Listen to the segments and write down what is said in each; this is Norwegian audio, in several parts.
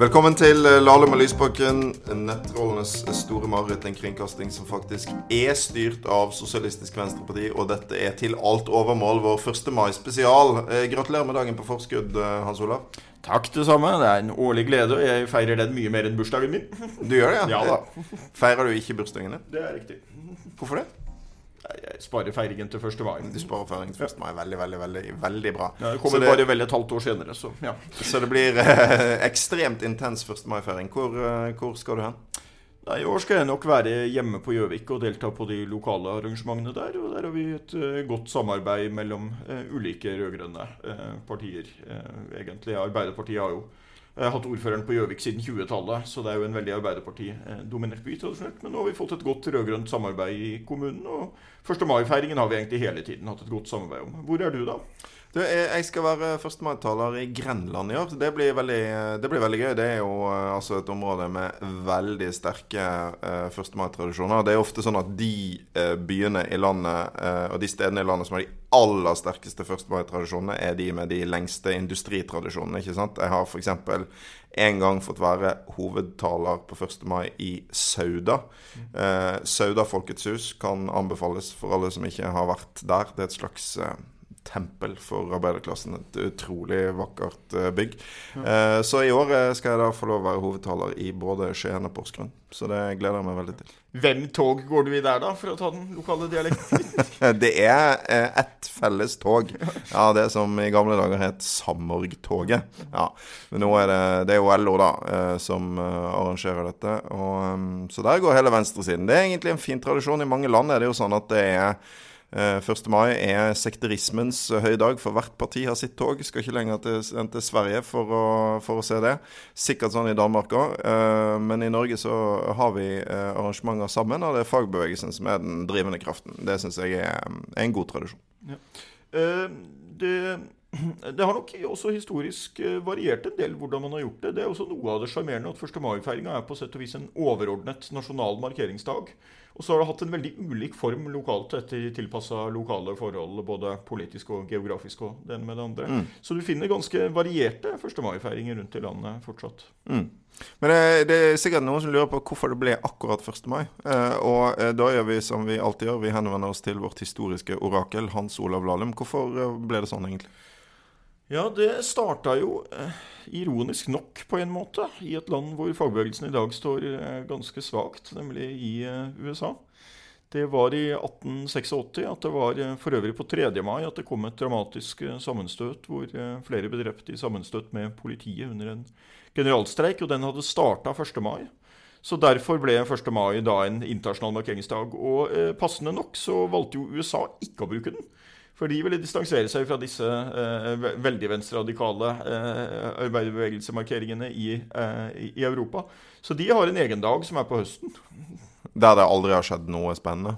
Velkommen til eh, Lahlum og Lysbakken, nettrollenes store mareritt. En kringkasting som faktisk er styrt av Sosialistisk Venstreparti. Og dette er til alt overmål vår 1. mai-spesial. Eh, gratulerer med dagen på forskudd, eh, Hans Olav. Takk, det samme. Det er en årlig glede, og jeg feirer den mye mer enn bursdagen min. Du gjør det, ja? Ja da. Feirer du ikke bursdagen din? Det er riktig. Hvorfor det? Jeg sparer feiringen til 1. mai. Du sparer feiringen til 1. mai. Veldig, veldig, veldig, veldig bra. Ja, det kommer det, bare vel et halvt år senere, så ja. Så det blir eh, ekstremt intens 1. mai-feiring. Hvor, eh, hvor, skal du hen? Nei, I år skal jeg nok være hjemme på Gjøvik og delta på de lokale arrangementene der. Og der har vi et uh, godt samarbeid mellom uh, ulike rød-grønne uh, partier. egentlig. Arbeiderpartiet har jo hatt ordføreren på Gjøvik siden 20-tallet, så det er jo en veldig Arbeiderparti-dominert by tradisjonelt. Men nå har vi fått et godt rød-grønt samarbeid i kommunen, og 1. mai-feiringen har vi egentlig hele tiden hatt et godt samarbeid om. Hvor er du, da? Du, jeg skal være 1. mai-taler i Grenland i år. Det blir, veldig, det blir veldig gøy. Det er jo eh, altså et område med veldig sterke uh, 1. mai-tradisjoner. Det er ofte sånn at de uh, byene i landet uh, og de stedene i landet som har de aller sterkeste 1. mai-tradisjonene, er de med de lengste industritradisjonene. ikke sant? Jeg har f.eks. en gang fått være hovedtaler på 1. mai i Sauda. Uh, Sauda Folkets hus kan anbefales for alle som ikke har vært der. Det er et slags tempel for arbeiderklassen. Et utrolig vakkert eh, bygg. Ja. Så i år eh, skal jeg da få lov å være hovedtaler i både Skien og Porsgrunn. Så det gleder jeg meg veldig til. Hvem tog går du i der, da, for å ta den lokale dialekten? det er eh, ett felles tog. Ja, Det som i gamle dager het Samorgtoget. Ja, men nå er det, det er jo LO da, som arrangerer dette. Og, så der går hele venstresiden. Det er egentlig en fin tradisjon. I mange land er det jo sånn at det er 1. Eh, mai er sekterismens eh, høydag, for hvert parti har sitt tog. Skal ikke lenger til, enn til Sverige for å, for å, se det. Sikkert sånn i Danmark òg. Eh, men i Norge så har vi arrangementer sammen, og det er fagbevegelsen som er den drivende kraften. Det syns jeg er, er, en god tradisjon. Ja. det det har nok også historisk variert en del hvordan man har gjort det. Det er også noe av det sjarmerende at 1. mai-feiringa er på sett og vis en overordnet nasjonal markeringsdag. Og så har det hatt en veldig ulik form lokalt etter tilpassa lokale forhold, både politisk og geografisk og det ene med det andre. Mm. Så du finner ganske varierte 1. mai-feiringer rundt i landet fortsatt. Mm. Men det, det, er sikkert noen som lurer på hvorfor det ble akkurat 1. mai. Eh, og eh, da gjør vi som vi alltid gjør, vi henvender oss til vårt historiske orakel, Hans Olav Lahlum. Hvorfor eh, ble det sånn, egentlig? Ja, det starta jo eh, ironisk nok på en måte i et land hvor fagbevegelsen i dag står eh, ganske svakt, nemlig i eh, USA. Det var i 1886 at det var for øvrig på 3. mai at det kom et dramatisk sammenstøt hvor flere ble drept i sammenstøt med politiet under en generalstreik, og den hadde starta 1. mai. Så Derfor ble 1. mai da en internasjonal markeringsdag. Og eh, passende nok så valgte jo USA ikke å bruke den. For de ville distansere seg fra disse eh, veldig venstreradikale eh, arbeiderbevegelsemarkeringene i, eh, i, Europa. Så de har en egen dag som er på høsten. Der det aldri har skjedd noe spennende?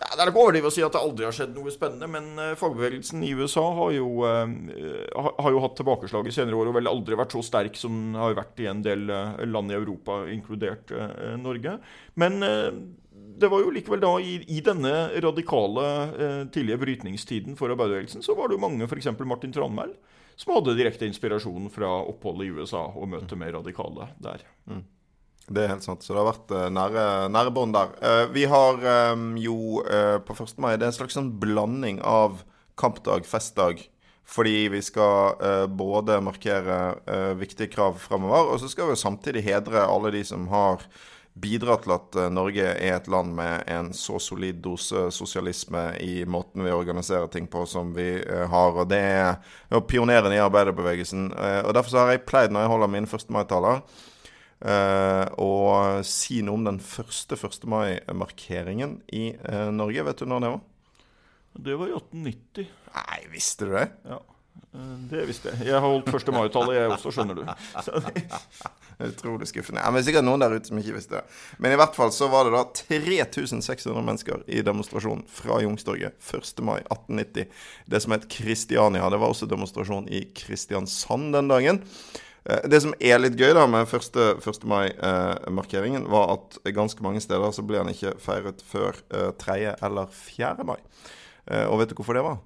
Ja, det er ikke overdrivet å si at det aldri har skjedd noe spennende, men uh, fagbevegelsen i USA har jo, uh, har jo hatt tilbakeslag i senere år og vel aldri vært så sterk som den har vært i en del uh, land i Europa, inkludert Norge. Men det var jo likevel da, i, i denne radikale eh, tidlige brytningstiden for arbeiderbevegelsen, så var det jo mange, f.eks. Martin Tranmæl, som hadde direkte inspirasjon fra oppholdet i USA og møtet med radikale der. Mm. Det er helt sant. Så det har vært uh, nære, nære bånd der. Uh, vi har um, jo uh, på 1. mai Det er en slags sånn blanding av kampdag, festdag. Fordi vi skal både markere viktige krav fremover, og så skal vi samtidig hedre alle de som har bidratt til at eh, Norge er et land med en så solid dose sosialisme i måten vi organiserer ting på som vi eh, har. Og det er jo pioneren i arbeiderbevegelsen. Eh, og Derfor har jeg pleid, når jeg holder mine 1. mai-taler, å si noe om den første 1. mai-markeringen i Norge. Vet du når det var? Det var i 1890. Nei, visste du det? Ja. Det visste jeg. Jeg har holdt 1. mai-tallet, jeg også, skjønner du. Utrolig skuffende. Ja, men sikkert noen der ute som ikke visste det. Men i hvert fall så var det da 3600 mennesker i demonstrasjon fra Youngstorget 1. mai 1890. Det som het Kristiania. Det var også demonstrasjon i Kristiansand den dagen. Eh, det som er litt gøy da med 1. 1. mai-markeringen, var at ganske mange steder så ble den ikke feiret før 3. Eh, eller 4. mai. Eh, og vet du hvorfor det var?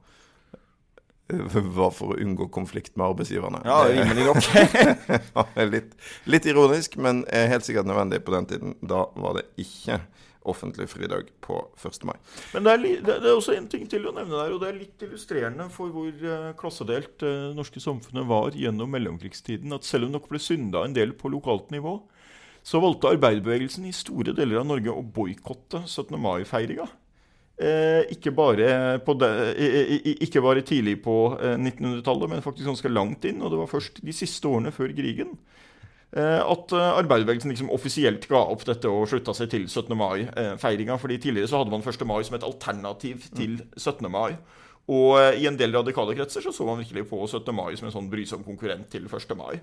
var for å unngå konflikt med arbeidsgiverne. Ja, rimelig nok. litt, litt ironisk, men helt sikkert nødvendig på den tiden. Da var det ikke offentlig fridag på 1. mai. Men det er, det er, også en ting til å nevne der, og det er litt illustrerende for hvor uh, klassedelt det uh, norske samfunnet var gjennom mellomkrigstiden. At selv om nok ble synda en del på lokalt nivå, så valgte arbeiderbevegelsen i store deler av Norge å boikotte 17. mai-feiringa. Eh, ikke, bare ikke, bare tidlig på 1900-tallet, eh, men faktisk ganske langt inn. Og det var først de siste årene før krigen eh, at eh, arbeiderbevegelsen liksom offisielt ga opp dette og slutta seg til 17. mai-feiringa. fordi Tidligere så hadde man 1. mai som et alternativ til 17. mai. Og i en del radikale kretser så, så man virkelig på 17. mai som en sånn brysom konkurrent til 1. mai.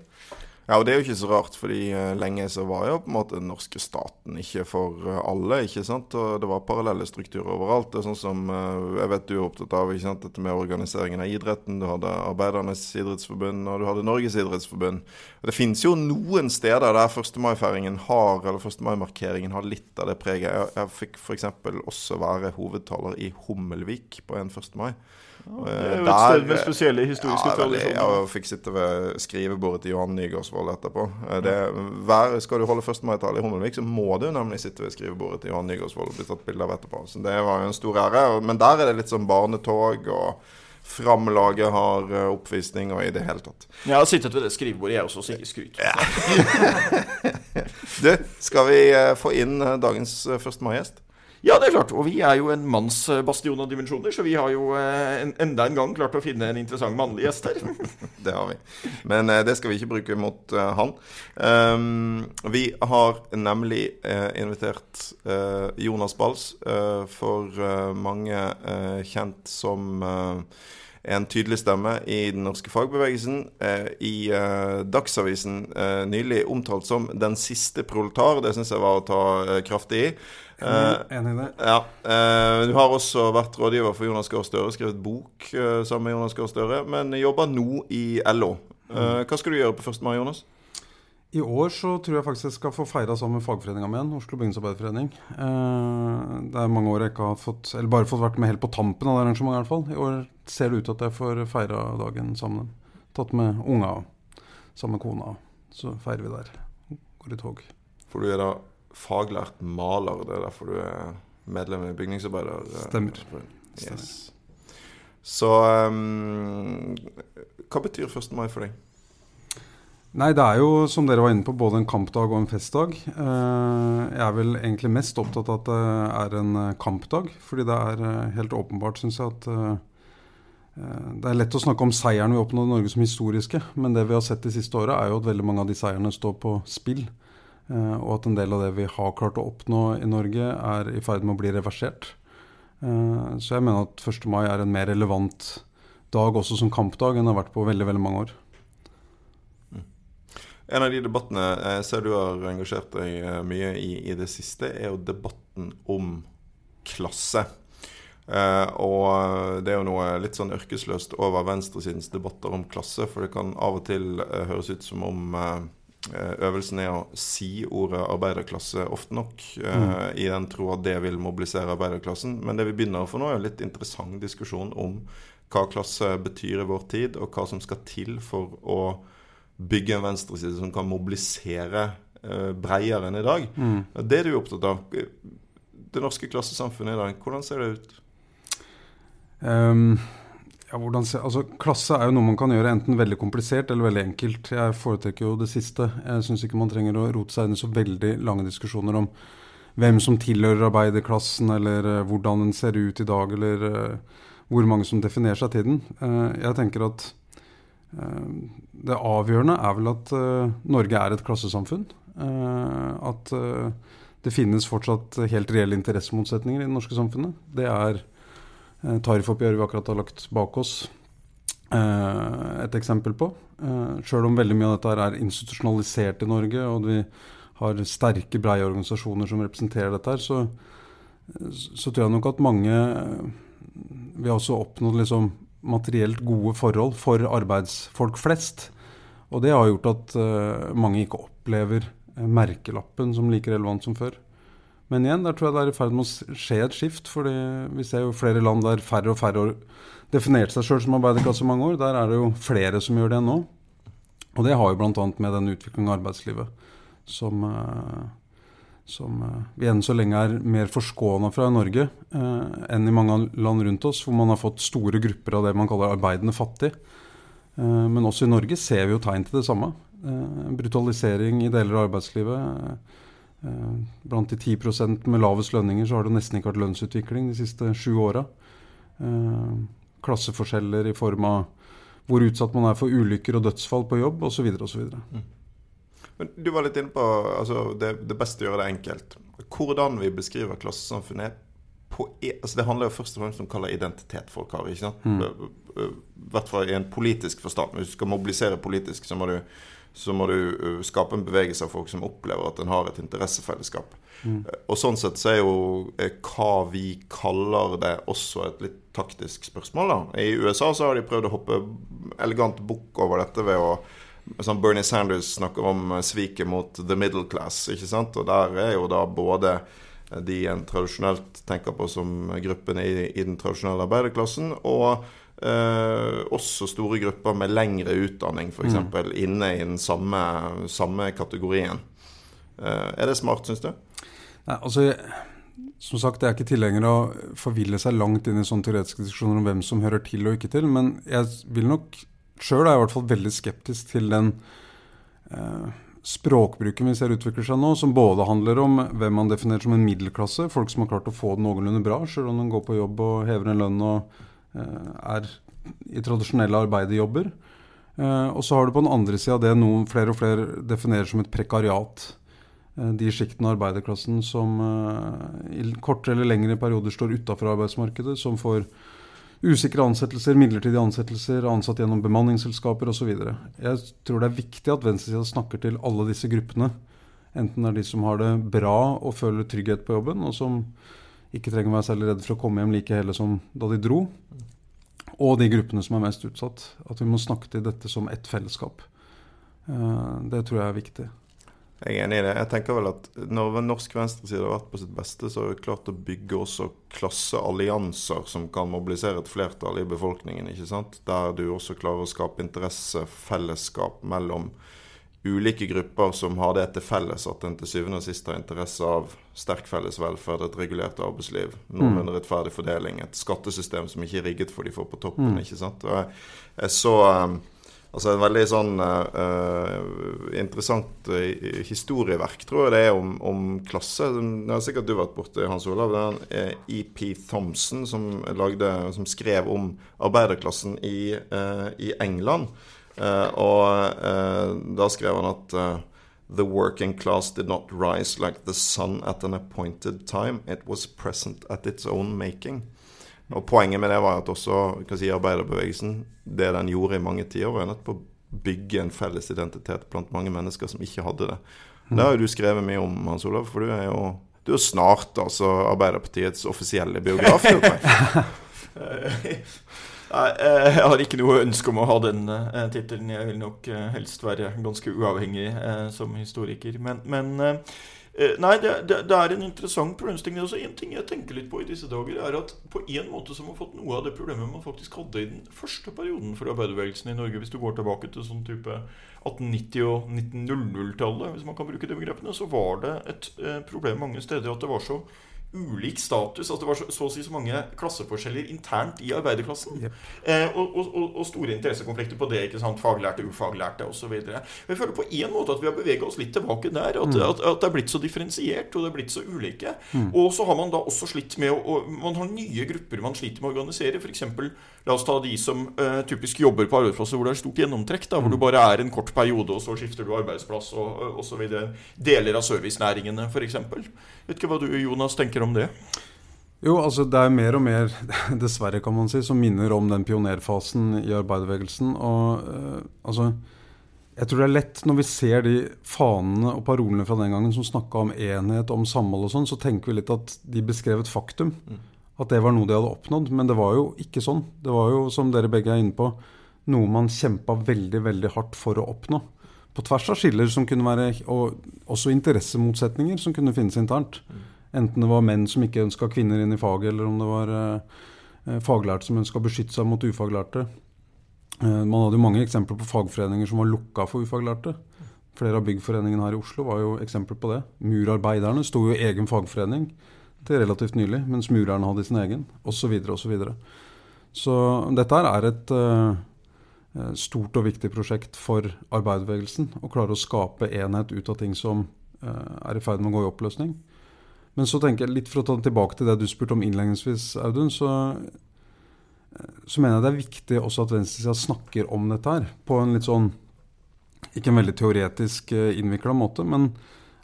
Ja, og det er jo ikke så rart, fordi uh, lenge så var jo på en måte den norske staten ikke for uh, alle, ikke sant. Og det var parallelle strukturer overalt. Det er sånn som uh, jeg vet du er opptatt av, ikke sant, dette med organiseringen av idretten. Du hadde Arbeidernes idrettsforbund, og du hadde Norges idrettsforbund. Og det finnes jo noen steder der 1. mai-feiringen har, eller 1. mai-markeringen har litt av det preget. Jeg, jeg fikk f.eks. også være hovedtaler i Hummelvik på en 1. mai. Ja, det er jo et sted med spesielle historiske ja, tradisjoner. Jeg fikk sitte ved skrivebordet til Johan Nygaardsvold etterpå. Det, hver, skal du holde 1. mai-tale i Hummelvik, så må du nemlig sitte ved skrivebordet til Johan Nygaardsvold og bli tatt bilde av etterpå. Så det var jo en stor ære. Men der er det litt sånn barnetog og Framlaget har eh, oppvisning og i det hele tatt. Jeg har sittet ved det skrivebordet, jeg også, så ikke skryt. Ja. du, skal vi eh, få inn eh, dagens 1. mai-gjest? Ja, det er klart. Og vi er jo en mannsbastion av dimensjoner, så vi har jo eh, en, enda en gang klart å finne en interessant mannlig gjest her. det har vi. Men eh, det skal vi ikke bruke mot uh, han. Um, vi har nemlig uh, invitert uh, Jonas Bals, for mange kjent som en tydelig stemme i den norske fagbevegelsen. Eh, I eh, Dagsavisen eh, nylig omtalt som 'den siste proletar'. Det syns jeg var å ta kraftig i. Enig i det. Ja. Du har også vært rådgiver for Jonas Gahr Støre, skrevet bok sammen med Jonas Gahr Støre, men jobber nå i LO. Mm. Hva skal du gjøre på 1. mai, Jonas? I år så tror jeg faktisk jeg skal få feira sammen med fagforeninga mi igjen, Oslo Bygningsarbeiderforening. Det er mange år jeg ikke har fått, eller bare fått vært med helt på tampen av det arrangementet. i hvert fall. I år ser det ut til at jeg får feira dagen sammen. Tatt med unga sammen med kona. Så feirer vi der. Går i tog. For du er da faglært maler, det er derfor du er medlem i Bygningsarbeider? Stemmer. Yes. Så um, hva betyr 1. mai for deg? Nei, det er jo som dere var inne på, både en kampdag og en festdag. Eh, jeg er vel egentlig mest opptatt av at det er en eh, kampdag. Fordi det er eh, helt åpenbart, syns jeg, at det er lett å snakke om seieren vi oppnådde i Norge som historiske. Men det vi har sett de siste åra, er jo at veldig mange av de seierne står på spill. Og at en del av det vi har klart å oppnå i Norge, er i ferd med å bli reversert. Så jeg mener at 1. mai er en mer relevant dag også som kampdag enn det har vært på veldig, veldig mange år. En av de debattene jeg ser du har engasjert deg eh, mye i i det siste, er jo debatten om klasse. Uh, og det er jo noe litt sånn ørkesløst over venstresidens debatter om klasse, for det kan av og til uh, høres ut som om uh, øvelsen er å si ordet arbeiderklasse ofte nok, mm. i den tro at det vil mobilisere arbeiderklassen. Men det vi begynner å få nå, er en litt interessant diskusjon om hva klasse betyr i vår tid, og hva som skal til for å bygge en venstreside som kan mobilisere bredere enn i dag. Mm. Det er du opptatt av. Det norske klassesamfunnet i dag, hvordan ser det ut? Um, ja, hvordan, altså, klasse er jo noe man kan gjøre enten veldig komplisert eller veldig enkelt. Jeg foretrekker jo det siste. Jeg syns ikke man trenger å rote seg inn i så veldig lange diskusjoner om hvem som tilhører arbeiderklassen, eller uh, hvordan den ser ut i dag, eller uh, hvor mange som definerer seg til den. jeg tenker at det avgjørende er vel at Norge er et klassesamfunn. At det finnes fortsatt helt reelle interessemotsetninger i det norske samfunnet. Det er tariffoppgjøret vi akkurat har lagt bak oss, et eksempel på. Sjøl om veldig mye av dette er institusjonalisert i Norge, og vi har sterke, breie organisasjoner som representerer dette, så, så tror jeg nok at mange Vi har også oppnådd liksom materielt gode forhold for arbeidsfolk flest. Og det har gjort at mange ikke opplever merkelappen som like relevant som før. Men igjen, der tror jeg det er i ferd med å skje et skift. fordi vi ser jo flere land der færre og færre har definert seg sjøl som arbeiderklasse i mange år. Der er det jo flere som gjør det nå. Og det har jo bl.a. med den utviklingen av arbeidslivet som, eh, som eh, vi enn så lenge er mer forskåna fra i Norge eh, enn i mange land rundt oss, hvor man har fått store grupper av det man kaller arbeidende fattig. Men også i Norge ser vi jo tegn til det samme. Brutalisering i deler av arbeidslivet. Eh, blant de 10% med lavest lønninger så har det nesten ikke vært lønnsutvikling de siste sju åra. Klasseforskjeller i form av hvor utsatt man er for ulykker og dødsfall på jobb osv. osv. Mm. Men Du var litt inne på altså, det, det, beste å gjøre det enkelt. Hvordan vi beskriver klassesamfunnet på, e, altså Det handler jo først og fremst om hva slags identitet folk har. ikke sant? Mm. Hvert fall i en politisk forstand. Hvis du skal mobilisere politisk, så må du så må du uh, skape en bevegelse av folk som opplever at en har et interessefellesskap. Mm. Uh, og sånn sett så er jo eh, hva vi kaller det, også et litt taktisk spørsmål. da. I USA så har de prøvd å hoppe elegant bukk over dette ved å sånn Bernie Sanders snakker om sviket mot the middle class. ikke sant? Og der er jo da både de en tradisjonelt tenker på som gruppene i, i den tradisjonelle arbeiderklassen, og Eh, også store grupper med lengre utdanning, f.eks. Mm. inne i den samme, samme kategorien. Eh, er det smart, syns du? Nei, altså, som sagt, Jeg er ikke tilhenger av å forville seg langt inn i sånne teoretiske diskusjoner om hvem som hører til og ikke til, men jeg vil nok sjøl er jeg i hvert fall veldig skeptisk til den eh, språkbruken vi ser utvikler seg nå, som både handler om hvem man definerer som en middelklasse, folk som har klart å få det noenlunde bra, sjøl om de går på jobb og hever en lønn og er i tradisjonelle arbeiderjobber. Eh, og så har du på den andre sida det noen flere og flere definerer som et prekariat. Eh, de sjiktene av arbeiderklassen som i kortere eller lengre perioder står utafor arbeidsmarkedet, som får usikre ansettelser, midlertidige ansettelser, ansatt gjennom bemanningsselskaper osv. Jeg tror det er viktig at venstresida snakker til alle disse gruppene. Enten det er de som har det bra og føler trygghet på jobben, og som ikke trenger å være særlig redd for å komme hjem like hele som da de dro. Og de gruppene som er mest utsatt. At vi må snakke til dette som ett fellesskap. Eh, det tror jeg er viktig. Jeg er enig i det. Jeg tenker vel at Når norsk venstreside har vært på sitt beste, så har vi klart å bygge også klasseallianser som kan mobilisere et flertall i befolkningen. ikke sant? Der du også klarer å skape interessefellesskap mellom ulike grupper som har det til felles at en til syvende og sist har interesse av sterk felles velferd, et regulert arbeidsliv, noenlunde mm. rettferdig fordeling, et skattesystem som ikke er rigget for de får på toppen. Mm. ikke sant? Og jeg, jeg så um, altså en veldig sånn uh, interessant uh, historieverk, tror jeg det er, om, om klasse. Det har sikkert du vært borti, Hans Olav. Det er EP Thompson som, lagde, som skrev om arbeiderklassen i, uh, i England. Uh, og uh, da skrev han at uh, The working class did not rise like the sun at an appointed time. It was present at its own making. Og Poenget med det var at også si, arbeiderbevegelsen, det den gjorde i mange tiår, var nettopp å bygge en felles identitet blant mange mennesker som ikke hadde det. Mm. Det har jo du skrevet mye om, Hans Olav, for du er jo, du er snart altså Arbeiderpartiets offisielle biograf. Eh, jeg har ikke noe ønske om å ha den uh, tittelen. Jeg vil nok uh, helst være ganske uavhengig uh, som historiker. Men, men Nei, det, det, er en interessant problemstilling. Altså, en ting jeg tenker litt på i disse dager, er at på en måte så har fått noe av det problemet man faktisk hadde i den første perioden for arbeiderbevegelsen i Norge. Hvis du går tilbake til sånn type 1890- og 1900-tallet, hvis man kan bruke de begrepene, så var det et problem mange steder at det var så ulik status. At det var så, så, å si så mange klasseforskjeller internt i arbeiderklassen. Yep. Eh, og, og, og, store interessekonflikter på det. ikke sant, Faglærte, ufaglærte osv. Jeg føler på en måte at vi har beveget oss litt tilbake der. At, mm. at, at, det er blitt så differensiert og det er blitt så ulike. Mm. Og så har man da også slitt med å Man har nye grupper man sliter med å organisere. F.eks. la oss ta de som uh, typisk jobber på arbeidsplasser hvor det er stort gjennomtrekk. Da, hvor mm. du bare er en kort periode, og så skifter du arbeidsplass og osv. Deler av servicenæringene, f.eks. Vet ikke hva du, Jonas, tenker om det? Jo, altså det er mer og mer, dessverre kan man si, som minner om den pionerfasen i arbeiderbevegelsen. Og uh, altså Jeg tror det er lett når vi ser de fanene og parolene fra den gangen som snakka om enhet, om samhold og sånn, så tenker vi litt at de beskrev et faktum. Mm. At det var noe de hadde oppnådd. Men det var jo ikke sånn. Det var jo, som dere begge er inne på, noe man kjempa veldig, veldig hardt for å oppnå på tvers av skiller som kunne være, og også interessemotsetninger som kunne finnes internt. Mm. Enten det var menn som ikke ønska kvinner inn i faget, eller om det var eh, faglærte som ønska å beskytte seg mot ufaglærte. Eh, man hadde jo mange eksempler på fagforeninger som var lukka for ufaglærte. Flere av byggforeningene her i Oslo var jo eksempler på det. Murarbeiderne sto jo i egen fagforening til relativt nylig, mens murerne hadde sin egen, osv. Så, videre, og så, så dette her er et uh, stort og viktig prosjekt for arbeiderbevegelsen. Å klare å skape enhet ut av ting som uh, er i ferd med å gå i oppløsning. Men så tenker jeg litt for å ta tilbake til det du spurte om innledningsvis, Audun, så, så mener jeg det er viktig også at venstresida snakker om dette her på en litt sånn ikke en veldig teoretisk innvikla måte, men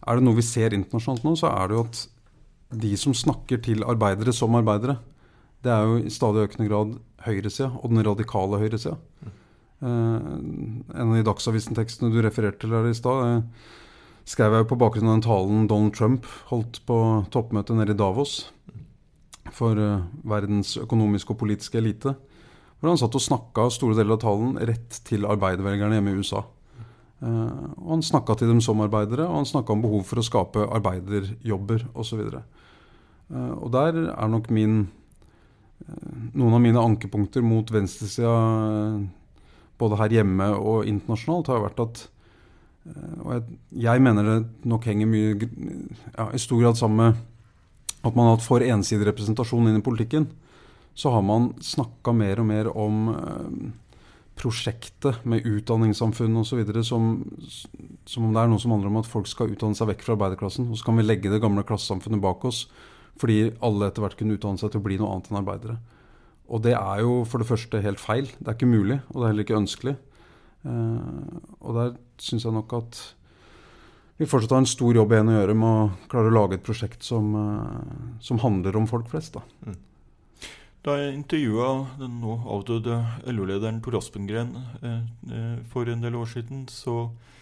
er det noe vi ser internasjonalt nå, så er det jo at de som snakker til arbeidere som arbeidere, det er jo i stadig økende grad høyresida, og den radikale høyresida. Uh, en av de Dagsavisen-tekstene du refererte til her i stad, uh, skrev jeg jo på bakgrunn av den talen Donald Trump holdt på toppmøtet nede i Davos for uh, verdens økonomiske og politiske elite. Hvor han satt og snakka store deler av talen rett til arbeidervelgerne hjemme i USA. Og Han snakka til dem som arbeidere, og han snakka om behov for å skape arbeiderjobber osv. Uh, og der er nok min Noen av mine ankepunkter mot venstresida både her hjemme og internasjonalt har vært at Og jeg, jeg, mener det nok henger mye ja, i stor grad sammen med at man har hatt for ensidig representasjon inn i politikken. Så har man snakka mer og mer om prosjektet med utdanningssamfunn osv. Som, som om det er noe som handler om at folk skal utdanne seg vekk fra arbeiderklassen. Og så kan vi legge det gamle klassesamfunnet bak oss fordi alle etter hvert kunne utdanne seg til å bli noe annet enn arbeidere. Og det er jo for det første helt feil. Det er ikke mulig, og det er heller ikke ønskelig. Uh, og der syns jeg nok at vi fortsatt har en stor jobb igjen å gjøre med å klare å lage et prosjekt som, uh, som handler om folk flest. da. Mm. Da jeg intervjua den nå avdøde LO-lederen Tor Aspengren eh, eh, for en del år siden, så eh,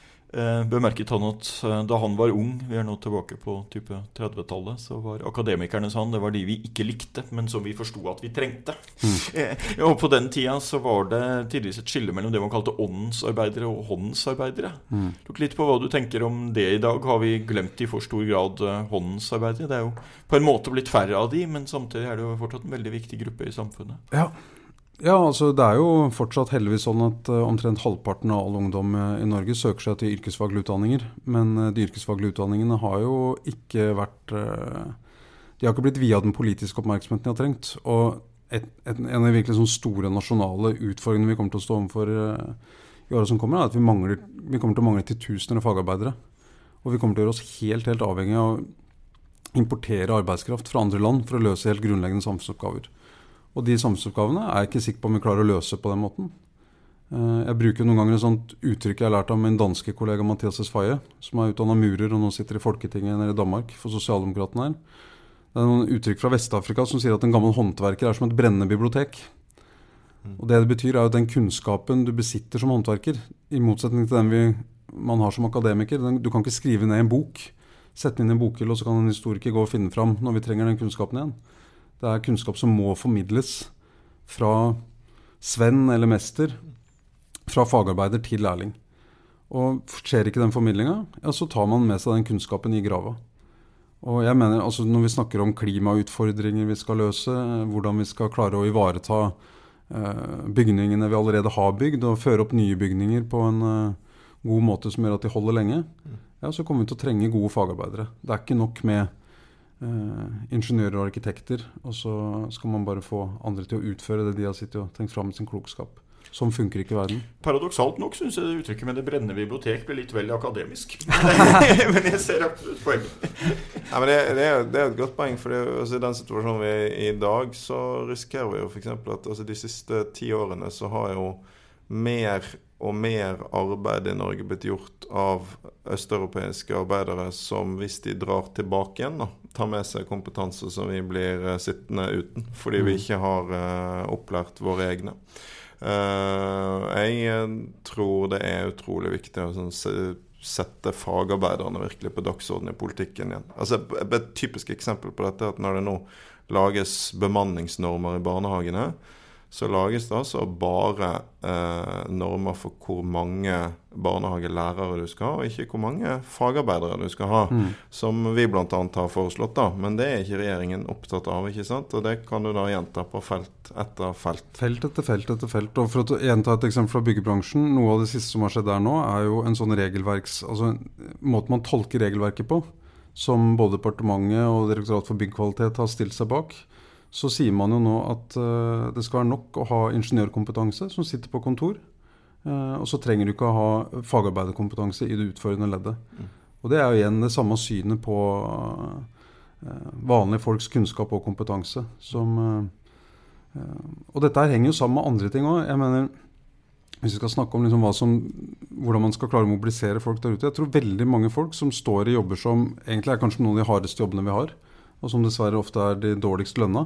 bemerket han at eh, da han var ung, vi er nå tilbake på type 30-tallet, så var akademikerne sa han, det var de vi ikke likte, men som vi forsto at vi trengte. Mm. Eh, og på den tida så var det tidvis et skille mellom det man kalte åndensarbeidere og håndensarbeidere. Mm. Lukk litt på hva du tenker om det i dag. Har vi glemt i for stor grad eh, håndensarbeidere? Det er jo på en måte blitt færre av de, men samtidig er det jo fortsatt en veldig viktig gruppe i samfunnet. Ja, ja, altså Det er jo fortsatt heldigvis sånn at uh, omtrent halvparten av all ungdom uh, i Norge søker seg til yrkesfaglige utdanninger. Men uh, de yrkesfaglige utdanningene har jo ikke vært De har ikke blitt via den politiske oppmerksomheten de har trengt. Og et, et, en av de virkelig sånn store nasjonale utfordringene vi kommer til å stå overfor i åra som kommer, er at vi, mangler, vi kommer til å mangle titusener av fagarbeidere. Og vi kommer til å gjøre oss helt, helt avhengig av å importere arbeidskraft fra andre land for å løse helt grunnleggende samfunnsoppgaver. Og de samfunnsoppgavene er jeg ikke sikker på om vi klarer å løse på den måten. Eh, jeg bruker noen ganger et sånt uttrykk jeg har lært av min danske kollega Mathias Esfaye, som er utdanna murer og nå sitter i Folketinget nede i Danmark for sosialdemokratene her. Det er noen uttrykk fra Vest-Afrika som sier at en gammel håndverker er som et brennende bibliotek. Og Det det betyr, er at den kunnskapen du besitter som håndverker, i motsetning til den vi, man har som akademiker den, Du kan ikke skrive ned en bok, sette den inn i en bokhylle, og så kan en historiker gå og finne fram når vi trenger den kunnskapen igjen. Det er kunnskap som må formidles fra svenn eller mester, fra fagarbeider til lærling. Og skjer ikke den formidlinga, ja, så tar man med seg den kunnskapen i grava. Og jeg mener, altså Når vi snakker om klimautfordringer vi skal løse, hvordan vi skal klare å ivareta eh, bygningene vi allerede har bygd, og føre opp nye bygninger på en eh, god måte som gjør at de holder lenge, ja, så kommer vi til å trenge gode fagarbeidere. Det er ikke nok med ingeniører og arkitekter, og så skal man bare få andre til å utføre det de har sittet og tenkt fram med sin klokskap. Sånn funker ikke verden. Paradoksalt nok syns jeg det uttrykket med det brennende bibliotek blir litt vel akademisk. men jeg ser absolutt poenget. ja, det, det, er, det, er, et godt poeng. For altså, I den situasjonen vi er i i dag, så risikerer vi jo f.eks. at altså, de siste ti årene så har jo mer og mer arbeid i Norge blitt gjort av østeuropeiske arbeidere som hvis de drar tilbake igjen, da, tar med seg kompetanse som vi blir uh, sittende uten fordi vi mm. ikke har uh, opplært våre egne. Uh, jeg tror det er utrolig viktig å sånn, sette fagarbeiderne virkelig på dagsordenen i politikken igjen. Altså, et typisk eksempel på dette er at når det nå lages bemanningsnormer i barnehagene, så lages det altså bare eh, normer for hvor mange barnehagelærere du skal ha, og ikke hvor mange fagarbeidere du skal ha. Mm. Som vi bl.a. har foreslått, da. Men det er ikke regjeringen opptatt av, ikke sant? Og det kan du da gjenta på felt etter felt. Felt etter felt etter felt. Og for å gjenta et eksempel fra byggebransjen, noe av det siste som har skjedd der nå, er jo en sånn regelverks... Altså måten man tolker regelverket på, som både departementet og Direktoratet for byggkvalitet har stilt seg bak så sier man jo nå at uh, det skal være nok å ha ingeniørkompetanse som sitter på kontor. Uh, og så trenger du ikke å ha fagarbeiderkompetanse i det utførende leddet. Mm. Og det er jo igjen det samme synet på uh, vanlige folks kunnskap og kompetanse. Som, og dette her henger jo sammen med andre ting òg. Jeg mener, hvis vi skal snakke om liksom som, hvordan man skal klare å mobilisere folk der ute Jeg tror veldig mange folk som står i jobber som egentlig er kanskje noen av de hardeste jobbene vi har, og som dessverre ofte er de dårligst lønna,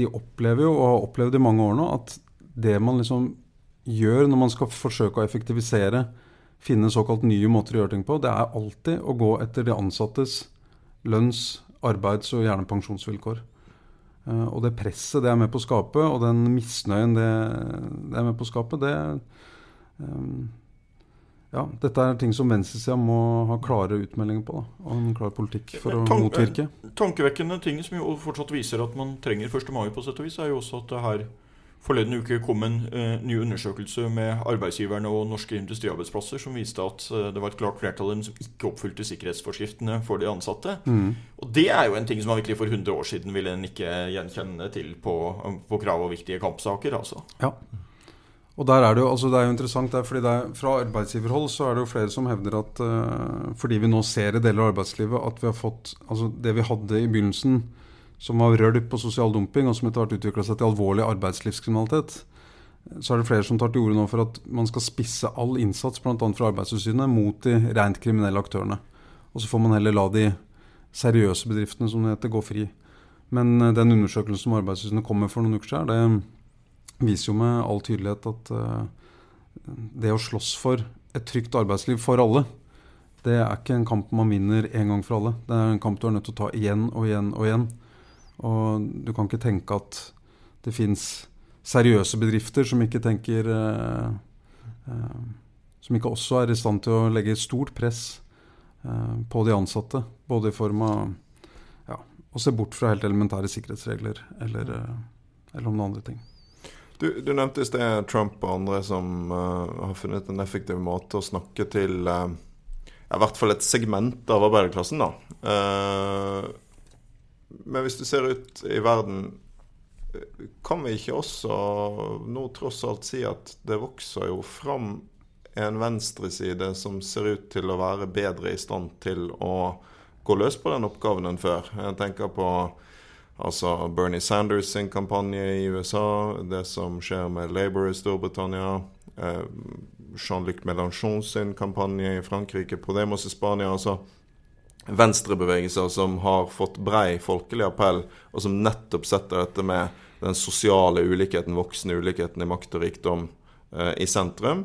de opplever jo, og har opplevd i mange år nå, at det man liksom gjør når man skal forsøke å effektivisere, finne såkalt nye måter å gjøre ting på, det er alltid å gå etter de ansattes lønns-, arbeids- og gjerne pensjonsvilkår. Uh, og det presset det er med på å skape, og den misnøyen det, det er med på å skape, det um, ja, dette er ting som venstresida må ha klare utmeldinger på. Da, og en klar politikk for å Tank, motvirke. Tankevekkende ting som jo fortsatt viser at man trenger 1. mai, på sett og vis, er jo også at det her forleden uke kom en uh, ny undersøkelse med arbeidsgiverne og norske industriarbeidsplasser som viste at uh, det var et klart flertall av dem som ikke oppfylte sikkerhetsforskriftene for de ansatte. Mm. Og det er jo en ting som man virkelig for 100 år siden ville en ikke gjenkjenne til på, på krav og viktige kampsaker. altså. Ja. Og der er det, jo, altså det er jo interessant, der, fordi er, Fra arbeidsgiverhold så er det jo flere som hevder at uh, fordi vi nå ser i deler av arbeidslivet at vi har fått altså det vi hadde i begynnelsen, som var rølp på sosial dumping, og som etter hvert utvikla seg til alvorlig arbeidslivskriminalitet, så er det flere som tar til orde nå for at man skal spisse all innsats bl.a. fra Arbeidstilsynet mot de rent kriminelle aktørene. Og så får man heller la de seriøse bedriftene som det heter, gå fri. Men uh, den undersøkelsen som Arbeidstilsynet kom med for noen uker siden, det viser jo med all tydelighet at uh, det å slåss for et trygt arbeidsliv for alle, det er ikke en kamp man vinner en gang for alle. Det er en kamp du er nødt til å ta igjen og igjen og igjen. Og du kan ikke tenke at det fins seriøse bedrifter som ikke tenker uh, uh, Som ikke også er i stand til å legge stort press på de ansatte. Både i form av ja, å se bort fra helt elementære sikkerhetsregler eller, eller om noen andre ting. Du, du nevnte i sted Trump og andre som uh, har funnet en effektiv måte å snakke til uh, i hvert fall et segment av arbeiderklassen, da. Uh, men hvis du ser ut i verden, kan vi ikke også nå tross alt si at det vokser jo fram en venstreside som ser ut til å være bedre i stand til å gå løs på den oppgaven enn før? Jeg tenker på Altså Bernie Sanders sin kampanje i USA, det som skjer med Labour i Storbritannia. Eh, Jean-Luc Mélenchon sin kampanje i Frankrike, Podemos i Spania. altså Venstrebevegelser som har fått brei folkelig appell, og som nettopp setter dette med den sosiale ulikheten, voksende ulikheten i makt og rikdom, eh, i sentrum.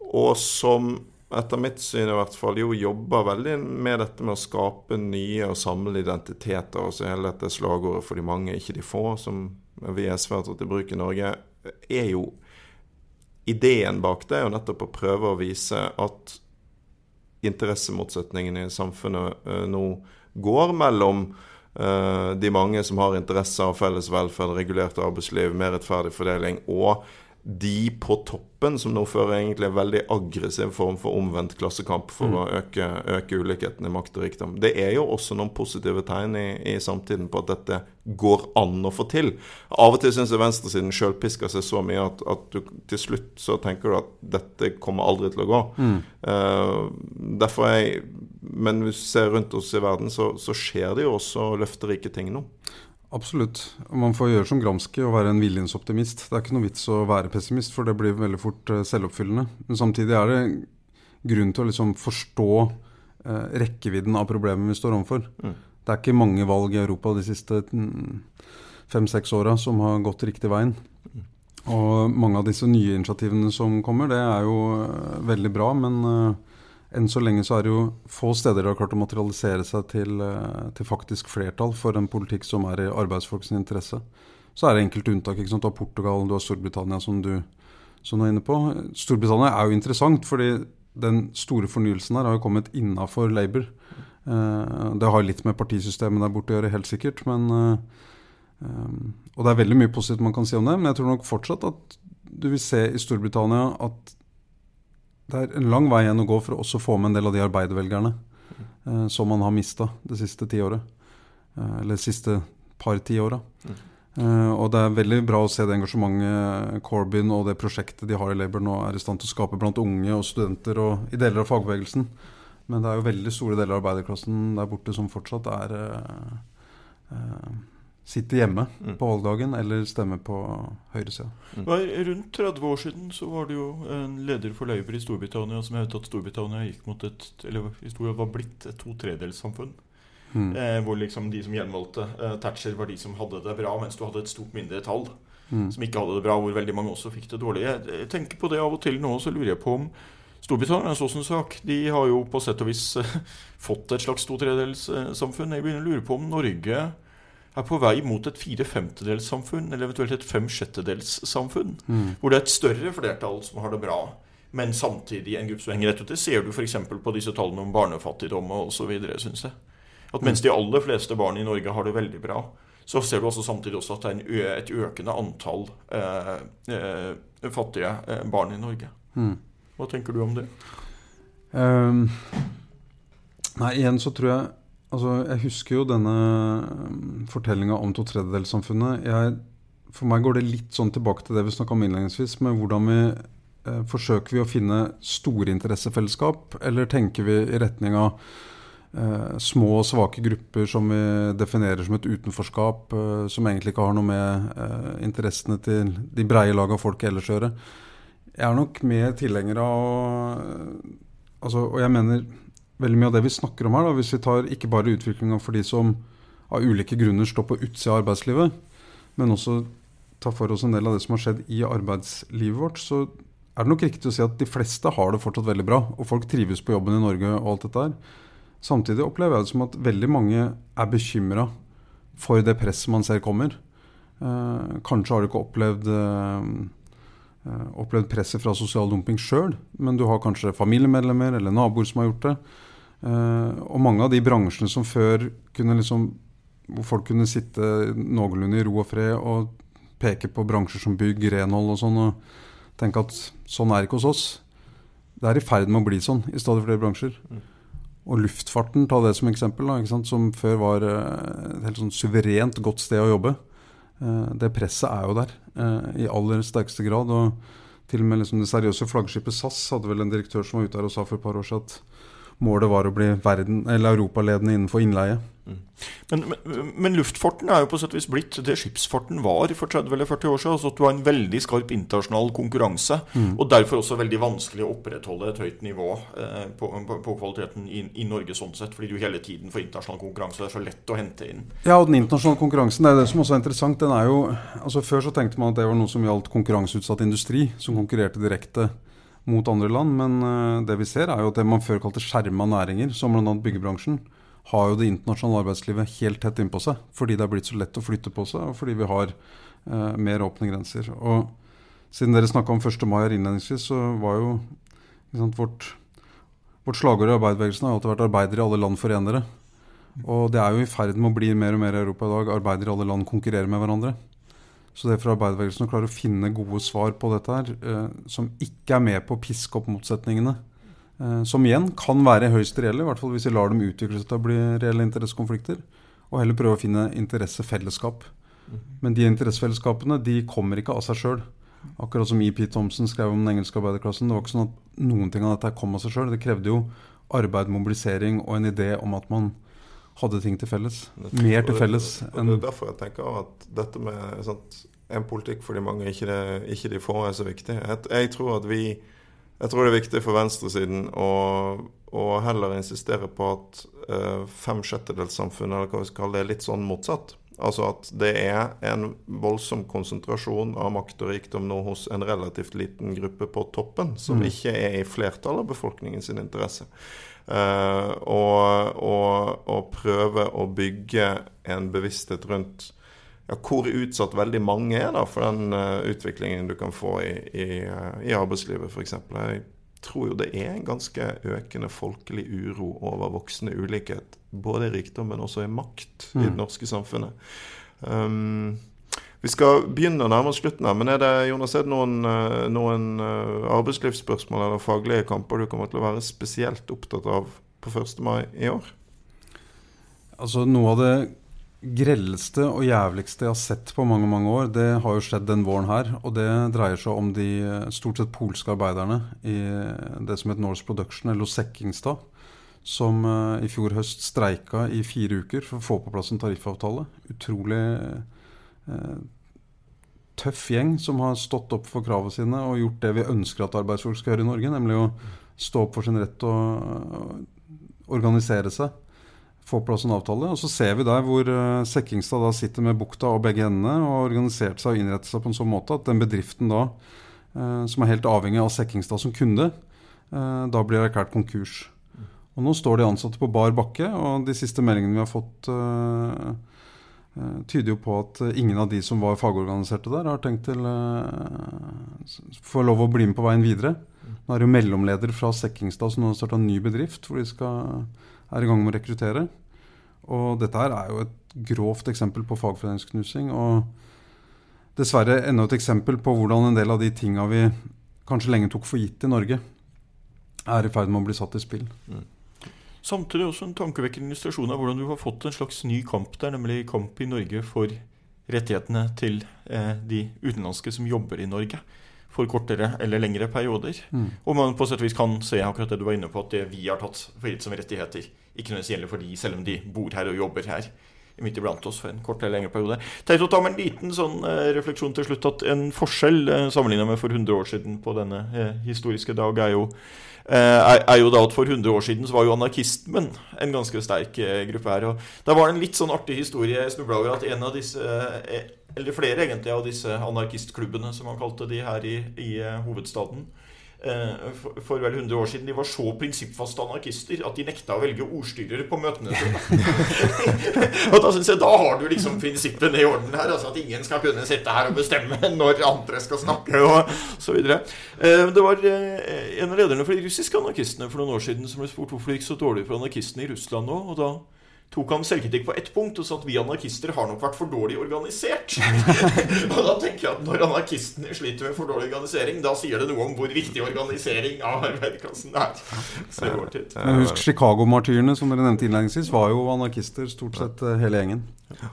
Og som etter mitt syn i hvert fall, jo jobber veldig med dette med å skape nye og samle identiteter. Altså hele dette slagordet 'for de mange, ikke de få', som vi i SV har tatt i bruk i Norge, er jo Ideen bak det er nettopp å prøve å vise at interessemotsetningene i samfunnet uh, nå går mellom uh, de mange som har interesse av felles velferd, regulert arbeidsliv, mer rettferdig fordeling, og de på toppen, som nå fører egentlig en veldig aggressiv form for omvendt klassekamp for mm. å øke, øke, ulikheten i makt og rikdom. Det er jo også noen positive tegn i, i samtiden på at dette går an å få til. Av og til syns jeg venstresiden sjølpisker seg så mye at, at, du til slutt så tenker du at dette kommer aldri til å gå. Mm. Uh, derfor er jeg Men hvis du ser rundt oss i verden, så, så skjer det jo også løfterike ting nå. Absolutt. Man får gjøre som Gramsci og være en villighetsoptimist. Det er ikke noe vits å være pessimist, for det blir veldig fort eh, selvoppfyllende. Men samtidig er det grunn til å liksom forstå eh, rekkevidden av problemet vi står overfor. Mm. Det er ikke mange valg i Europa de siste mm, fem-seks åra som har gått riktig veien. Mm. Og mange av disse nye initiativene som kommer, det er jo eh, veldig bra, men eh, enn så lenge så er det jo få steder det har klart å materialisere seg til, eh, til, faktisk flertall for en politikk som er i arbeidsfolks interesse. Så er det enkelte unntak. ikke sant? Du har Portugal, du har Storbritannia, som du, som du er inne på. Storbritannia er jo interessant, fordi den store fornyelsen her har jo kommet innafor Labour. Eh, det har litt med partisystemet der borte å gjøre, helt sikkert. Men, eh, og det er veldig mye positivt man kan si om det, men jeg tror nok fortsatt at du vil se i Storbritannia at det er en lang vei igjen å gå for å også få med en del av de arbeidervelgerne eh, som man har mista det siste tiåret. Eh, eller de siste par tiåra. Mm. Eh, og det er veldig bra å se det engasjementet Corbyn og det prosjektet de har i Labour nå er i stand til å skape blant unge og studenter og i deler av fagbevegelsen. Men det er jo veldig store deler av arbeiderklassen der borte som fortsatt er eh, uh, Sitter hjemme mm. på valgdagen eller stemmer på høyresida. Mm. Rundt 30 år siden så var det jo en leder for Labour i Storbritannia som hevdet at Storbritannia gikk mot et, eller var blitt et to tredelssamfunn. Mm. Eh, hvor liksom de som gjenvalgte eh, Thatcher, var de som hadde det bra, mens du hadde et stort mindretall mm. som ikke hadde det bra, hvor veldig mange også fikk det dårlig. Jeg, jeg tenker på det av og til nå, så lurer jeg på om Storbritannia er en sånn sak. De har jo på sett og vis eh, fått et slags to tredjedelssamfunn. Jeg begynner å lure på om Norge er på vei mot et fire femtedelssamfunn, eller eventuelt et fem sjettedelssamfunn. Mm. Hvor det er et større flertall som har det bra, men samtidig en gruppe som henger etter. Det ser du f.eks. på disse tallene om barnefattigdom osv., syns jeg. At mens de aller fleste barn i Norge har det veldig bra, så ser du også samtidig også at det er et økende antall eh, eh, fattige eh, barn i Norge. Mm. Hva tenker du om det? Um, nei, igjen så tror jeg Altså, jeg husker jo denne um, fortellinga om to tredjedelssamfunnet. For meg går det litt sånn tilbake til det vi snakka om innledningsvis, med hvordan vi eh, Forsøker vi å finne store interessefellesskap, eller tenker vi i retning av eh, små og svake grupper som vi definerer som et utenforskap, eh, som egentlig ikke har noe med eh, interessene til de breie lag av folk ellers å gjøre. Jeg er nok mer tilhenger av å altså, Og jeg mener veldig mye av det vi snakker om her, da, hvis vi tar ikke bare utviklinga for de som av ulike grunner står på utsida av arbeidslivet, men også tar for oss en del av det som har skjedd i arbeidslivet vårt, så er det nok riktig å si at de fleste har det fortsatt veldig bra. Og folk trives på jobben i Norge og alt dette her. Samtidig opplever jeg det som at veldig mange er bekymra for det presset man ser kommer. Eh, kanskje har du ikke opplevd, eh, eh, opplevd presset fra sosial dumping sjøl, men du har kanskje familiemedlemmer eller naboer som har gjort det. Eh, og mange av de bransjene som før kunne liksom, hvor folk kunne sitte noenlunde i ro og fred og peke på bransjer som bygg, renhold og sånn, og tenke at sånn er ikke hos oss. Det er i ferd med å bli sånn i stadig flere bransjer. Mm. Og luftfarten, ta det som eksempel, da, som før var eh, et helt sånn suverent godt sted å jobbe. Eh, det presset er jo der i aller sterkeste grad. og til og med liksom det seriøse flaggskipet SAS hadde vel en direktør som var ute her og sa for et par år siden at målet var å bli verden, eller europaledende innenfor innleie. Mm. Men, men, men, luftfarten er jo på sett og vis blitt det skipsfarten var for 30 eller 40 år siden. altså at Du har en veldig skarp internasjonal konkurranse, mm. og derfor også veldig vanskelig å opprettholde et høyt nivå eh, på, på, på, kvaliteten i, i, Norge sånn sett, fordi du hele tiden får internasjonal konkurranse. Det er så lett å hente inn. Ja, og den internasjonale konkurransen, det er det som også er interessant. den er jo, altså Før så tenkte man at det var noe som gjaldt konkurranseutsatt industri, som konkurrerte direkte mot andre land. Men uh, det vi ser, er jo at det man før kalte skjerma næringer, som bl.a. byggebransjen, har jo det internasjonale arbeidslivet helt tett innpå seg. Fordi det er blitt så lett å flytte på seg, og fordi vi har eh, mer åpne grenser. Og siden dere snakka om 1. mai her innledningsvis, så var jo sant, vårt, vårt slagord i arbeiderbevegelsen har alltid vært 'arbeidere i alle land forenere'. Og det er jo i ferd med å bli mer og mer i Europa i dag. Arbeidere i alle land konkurrerer med hverandre. Så det for arbeiderbevegelsen å klare å finne gode svar på dette her, eh, som ikke er med på å piske opp motsetningene, eh, som igjen kan være høyst reelle, i hvert fall hvis vi lar dem utvikle seg til å bli reelle interessekonflikter, og heller prøve å finne interessefellesskap. Mhm. Men de interessefellesskapene de kommer ikke av seg sjøl. Akkurat som E.P. Thompson skrev om den engelske arbeiderklassen. Det var ikke sånn at noen ting av dette kom av seg sjøl. Det krevde jo arbeid, mobilisering og en idé om at man hadde ting til felles. Mer til felles enn Det er derfor jeg tenker at dette med sant, en politikk for de mange, ikke, det, ikke de få, er så viktig. Jeg, jeg, tror at vi Jeg tror det er viktig for venstresiden å, å heller insistere på at uh, fem sjettedelssamfunnet, eller hva vi skal kalle det, er litt sånn motsatt. Altså at det er en voldsom konsentrasjon av makt og rikdom nå hos en relativt liten gruppe på toppen, som mm. ikke er i flertallet av befolkningens interesse. Uh, og, og, og, prøve å bygge en bevissthet rundt ja, hvor utsatt veldig mange er da for den uh, utviklingen du kan få i, i, uh, i arbeidslivet, f.eks. Jeg tror jo det er en ganske økende folkelig uro over voksende ulikhet. Både i rikdom, men også i makt mm. i det norske samfunnet. Um, vi skal begynne å nærme oss slutten her, men er det Jonas, er det noen, uh, noen arbeidslivsspørsmål eller faglige kamper du kommer til å være spesielt opptatt av på 1. mai i år? Altså Noe av det grelleste og jævligste jeg har sett på mange mange år, det har jo skjedd den våren her. Og det dreier seg om de stort sett polske arbeiderne i det som het Norse Production, eller Sekkingstad. Som i fjor høst streika i fire uker for å få på plass en tariffavtale. Utrolig tøff gjeng som har stått opp for kravene sine og gjort det vi ønsker at arbeidsfolk skal gjøre i Norge, nemlig å stå opp for sin rett og organisere seg få plass en avtale. Og så ser vi der hvor uh, Sekkingstad da sitter med bukta og begge endene og har organisert seg og innrettet seg på en sånn måte at den bedriften da, uh, som er helt avhengig av Sekkingstad som kunde, da blir erklært konkurs. Og nå står de ansatte på bar bakke, og de siste meldingene vi har fått, tyder jo på at ingen av de som var fagorganiserte der, har tenkt til å få lov å bli med på veien videre. Nå er det jo mellomleder fra Sekkingstad som nå har starta en ny bedrift hvor de skal er i gang med å rekruttere. Og dette her er jo et grovt eksempel på fagforeningsknusing. Og dessverre enda et eksempel på hvordan en del av de tinga vi kanskje lenge tok for gitt i Norge, er i ferd med å bli satt i spill. Mm. Samtidig også en tankevekkende illustrasjon av hvordan du har fått en slags ny kamp der, nemlig kamp i Norge for rettighetene til eh, de utenlandske som jobber i Norge for kortere eller lengre perioder. Mm. Og man på sett og vis kan se akkurat det du var inne på, at det vi har tatt for gitt som rettigheter, ikke nødvendigvis gjelder for de, selv om de bor her og jobber her midt iblant oss for en kort eller lengre periode. Tenk å ta med en liten sånn eh, refleksjon til slutt at en forskjell eh, sammenlignet med for 100 år siden på denne eh, historiske dag, er jo, er, er, jo da at for 100 år siden så var jo anarkismen en ganske sterk eh, gruppe her. Og Der var det en litt sånn artig historie jeg snubla over at en av disse eh, eller flere egentlig av disse anarkistklubbene, som man kalte de her i, i hovedstaden. Uh, for, for, vel 100 år siden. De var så prinsippfaste anarkister at de nekta å velge ordstyrere på møtene og da synes jeg da har du liksom prinsippene i orden her. Altså At ingen skal kunne sitte her og bestemme når andre skal snakke, og så videre. Uh, det var en av lederne for de russiske anarkistene for noen år siden som ble spurt hvorfor det gikk så dårlig for anarkistene i Russland nå. Og da tok han selvkritikk på ett punkt og sa at vi anarkister har nok vært for dårlig organisert. og da tenker jeg at når anarkistene sliter med for dårlig organisering, da sier det noe om hvor viktig organisering av arbeiderklassen er. Men husk Chicago-martyrene, som dere nevnte innledningsvis, var jo anarkister stort sett eh, hele gjengen. Ja.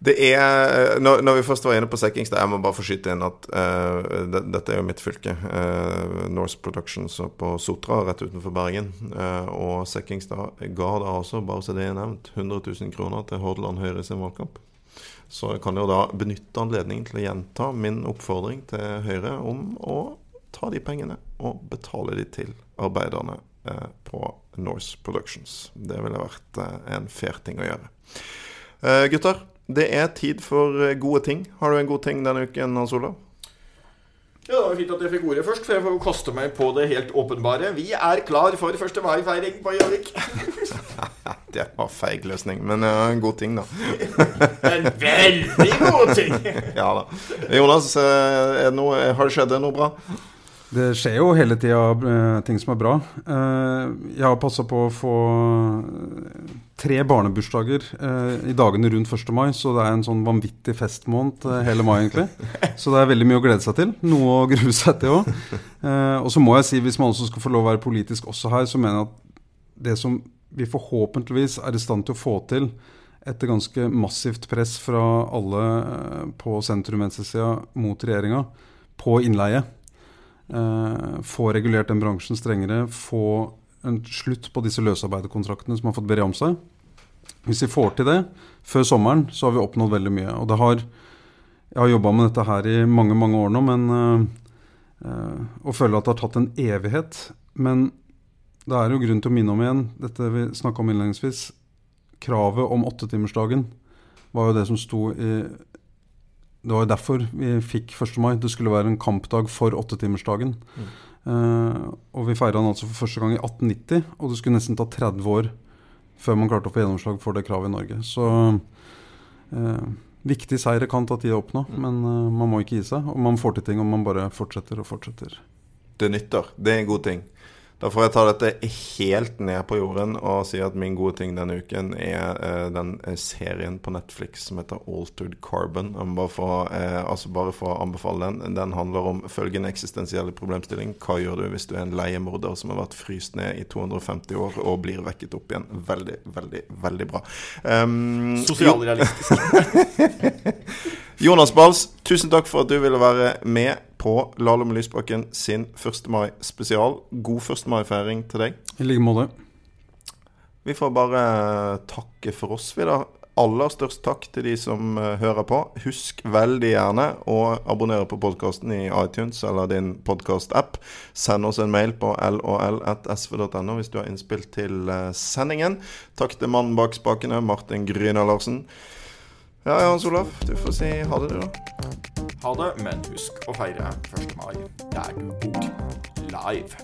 Det er, når, når, vi først var inne på Sekkingstad, jeg må bare få skyte inn at uh, det, dette er jo mitt fylke. Uh, Norse Productions på Sotra, rett utenfor Bergen. Uh, og Sekkingstad ga da også, bare så det er nevnt, 100 000 kroner til Hordaland Høyre sin valgkamp. Så jeg kan jo da benytte anledningen til å gjenta min oppfordring til Høyre om å ta de pengene og betale de til arbeiderne på Norse Productions. Det ville vært en fair ting å gjøre. gutter, det er tid for eh, gode ting. Har du en god ting denne uken, Hans Olav? Ja, Det var fint at jeg fikk ordet først, for jeg får jo kaste meg på det helt åpenbare. Vi er klar for 1. mai-feiring på Gjøvik. det var feig løsning, men ja, en god ting, da. en veldig god ting! ja da. Jonas, det noe, har det skjedd noe bra? Det skjer jo hele tida uh, ting som er bra. Uh, jeg har passa på å få eh, tre barnebursdager i dagene rundt 1. mai, så det er en sånn vanvittig festmåned hele mai, egentlig. Så det er veldig mye å glede seg til. Noe å grue seg til òg. og så må jeg si, hvis man også skal få lov å være politisk også her, så mener jeg at det som vi forhåpentligvis er i stand til å få til etter ganske massivt press fra alle på sentrum-venstresida mot regjeringa på innleie Eh, få regulert den bransjen strengere, få en slutt på disse løsarbeiderkontraktene som har fått bre om seg. Hvis vi får til det før sommeren, så har vi oppnådd veldig mye. Og har, jeg har jobba med dette her i mange mange år nå, men øh, og føler at det har tatt en evighet. Men det er jo grunn til å minne om igjen dette vi snakka om innledningsvis. Kravet om åttetimersdagen var jo det som sto i det var jo derfor vi fikk 1. mai. Det skulle være en kampdag for åttetimersdagen. Mm. Uh, og vi feira den altså for første gang i 1890, og det skulle nesten ta 30 år før man klarte å få gjennomslag for det kravet i Norge. Så uh, viktig seier kan ta tid å oppnå, men uh, man må ikke gi seg. Og man får til ting om man bare fortsetter og fortsetter. Det nytter. Det er en god ting. Da får jeg ta dette helt ned på jorden og si at min gode ting denne uken er uh, den eh, serien på Netflix som heter Altered Carbon. Bare for, uh, altså bare for å anbefale den. Den handler om følgende eksistensielle problemstilling. Hva gjør du hvis du er en leiemorder som har vært fryst ned i 250 år og blir vekket opp igjen? Veldig, veldig, veldig bra. Um, Sosialrealistisk. Jonas Bals, tusen takk for at du ville være med på Lahlum Lysbakken sin 1. mai-spesial. God 1. mai-feiring til deg. I like måte. Vi får bare takke for oss, vi, da. Aller størst takk til de som uh, hører på. Husk veldig gjerne å abonnere på podkasten i iTunes eller din podkast-app. Send oss en mail på lol.sv.no hvis du har innspill til uh, sendingen. Takk til mannen bak spakene, Martin Gryna Larsen. Ja, ja, Hans Olav, du får si ha det, du, da. Ha det, men husk å feire 1. mai der du bor. Live.